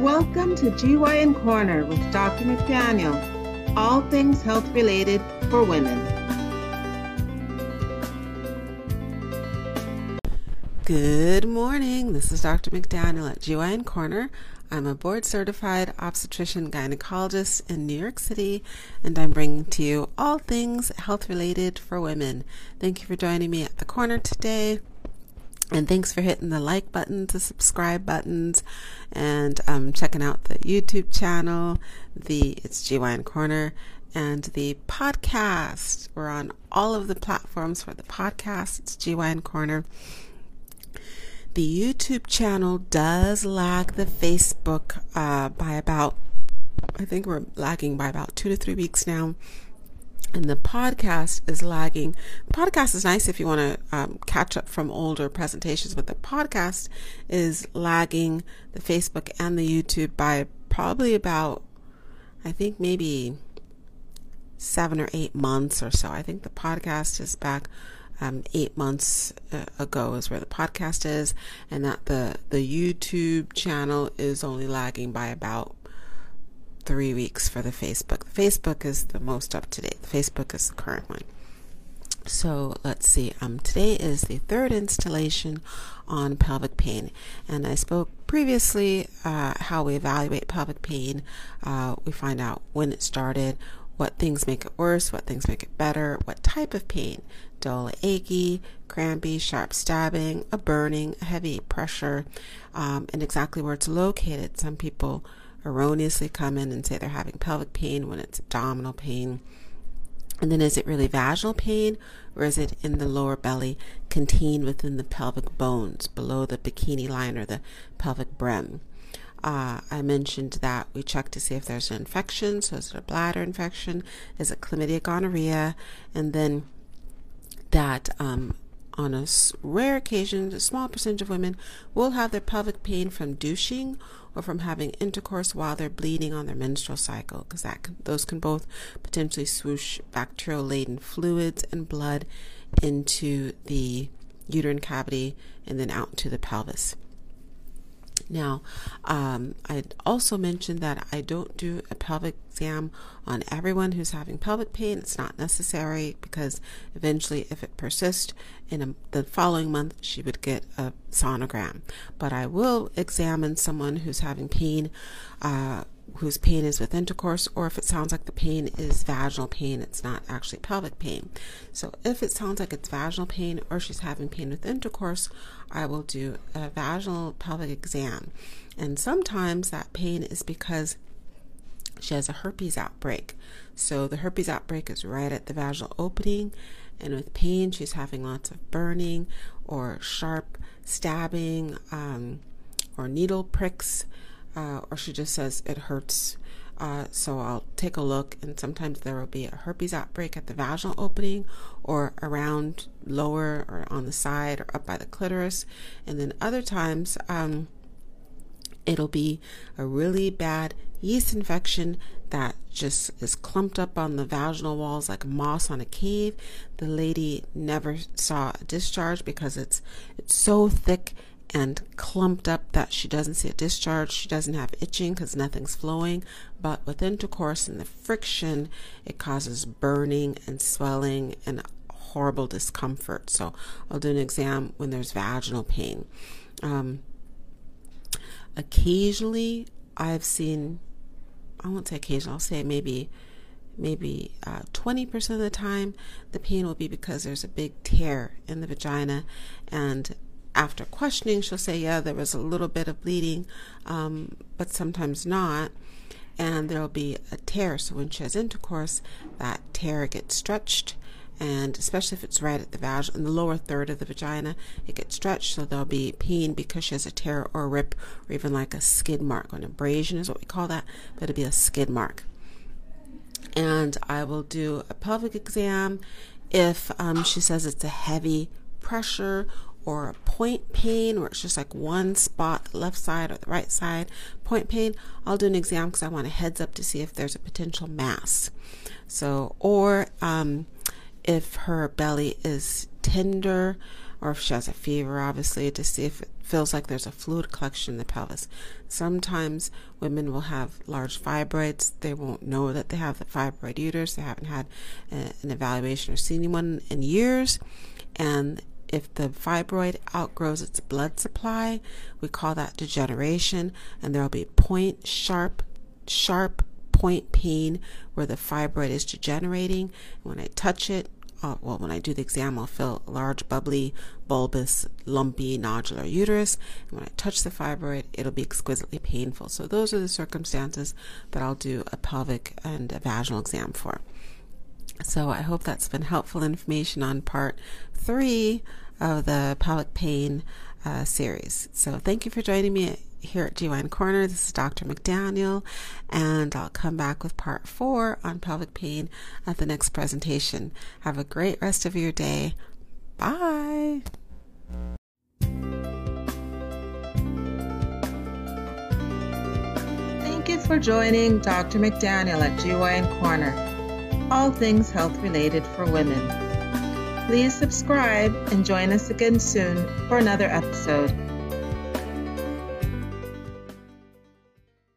Welcome to GYN Corner with Dr. McDaniel, all things health related for women. Good morning. This is Dr. McDaniel at GYN Corner. I'm a board certified obstetrician gynecologist in New York City, and I'm bringing to you all things health related for women. Thank you for joining me at the corner today. And thanks for hitting the like button, the subscribe buttons, and um, checking out the YouTube channel, the It's GYN Corner, and the podcast. We're on all of the platforms for the podcast. It's GYN Corner. The YouTube channel does lag the Facebook uh, by about, I think we're lagging by about two to three weeks now and the podcast is lagging. The podcast is nice if you want to um, catch up from older presentations, but the podcast is lagging the Facebook and the YouTube by probably about, I think maybe seven or eight months or so. I think the podcast is back um, eight months uh, ago is where the podcast is, and that the the YouTube channel is only lagging by about three weeks for the Facebook. The Facebook is the most up to date. The Facebook is the current one. So let's see. Um, today is the third installation on pelvic pain, and I spoke previously uh, how we evaluate pelvic pain. Uh, we find out when it started, what things make it worse, what things make it better, what type of pain dull, achy, crampy, sharp stabbing, a burning, a heavy pressure, um, and exactly where it's located. Some people erroneously come in and say they're having pelvic pain when it's abdominal pain. And then is it really vaginal pain or is it in the lower belly contained within the pelvic bones below the bikini line or the pelvic brim? Uh, I mentioned that we check to see if there's an infection. So is it a bladder infection? Is it chlamydia gonorrhea? And then that um, on a rare occasion, a small percentage of women will have their pelvic pain from douching or from having intercourse while they're bleeding on their menstrual cycle, because that can, those can both potentially swoosh bacterial-laden fluids and blood into the uterine cavity and then out to the pelvis. Now, um, I also mentioned that I don't do a pelvic exam on everyone who's having pelvic pain. It's not necessary because eventually, if it persists in a, the following month, she would get a sonogram. But I will examine someone who's having pain. Uh, whose pain is with intercourse, or if it sounds like the pain is vaginal pain, it's not actually pelvic pain. So, if it sounds like it's vaginal pain or she's having pain with intercourse, I will do a vaginal pelvic exam. And sometimes that pain is because she has a herpes outbreak. So, the herpes outbreak is right at the vaginal opening, and with pain, she's having lots of burning or sharp stabbing um, or needle pricks uh, or she just says it hurts. Uh, so I'll take a look, and sometimes there will be a herpes outbreak at the vaginal opening, or around lower, or on the side, or up by the clitoris. And then other times, um, it'll be a really bad yeast infection that just is clumped up on the vaginal walls like moss on a cave. The lady never saw a discharge because it's it's so thick and clumped up that she doesn't see a discharge. She doesn't have itching because nothing's flowing. But with intercourse and the friction, it causes burning and swelling and horrible discomfort. So I'll do an exam when there's vaginal pain. Um, occasionally, I've seen, I won't say occasionally, I'll say maybe maybe uh, 20% of the time the pain will be because there's a big tear in the vagina and after questioning, she'll say, Yeah, there was a little bit of bleeding, um, but sometimes not. And there'll be a tear. So when she has intercourse, that tear gets stretched. And especially if it's right at the vag in the lower third of the vagina, it gets stretched. So there'll be pain because she has a tear or a rip or even like a skid mark. An abrasion is what we call that, but it'll be a skid mark. And I will do a pelvic exam if um, she says it's a heavy pressure or a point pain where it's just like one spot, left side or the right side, point pain, I'll do an exam because I want a heads up to see if there's a potential mass. So, or um, if her belly is tender, or if she has a fever, obviously, to see if it feels like there's a fluid collection in the pelvis. Sometimes women will have large fibroids. They won't know that they have the fibroid uterus. They haven't had a, an evaluation or seen one in years. And if the fibroid outgrows its blood supply, we call that degeneration, and there will be point sharp, sharp point pain where the fibroid is degenerating. When I touch it, uh, well, when I do the exam, I'll feel a large, bubbly, bulbous, lumpy, nodular uterus. And when I touch the fibroid, it'll be exquisitely painful. So, those are the circumstances that I'll do a pelvic and a vaginal exam for. So, I hope that's been helpful information on part three of the pelvic pain uh, series. So, thank you for joining me here at GYN Corner. This is Dr. McDaniel, and I'll come back with part four on pelvic pain at the next presentation. Have a great rest of your day. Bye. Thank you for joining Dr. McDaniel at GYN Corner. All things health related for women. Please subscribe and join us again soon for another episode.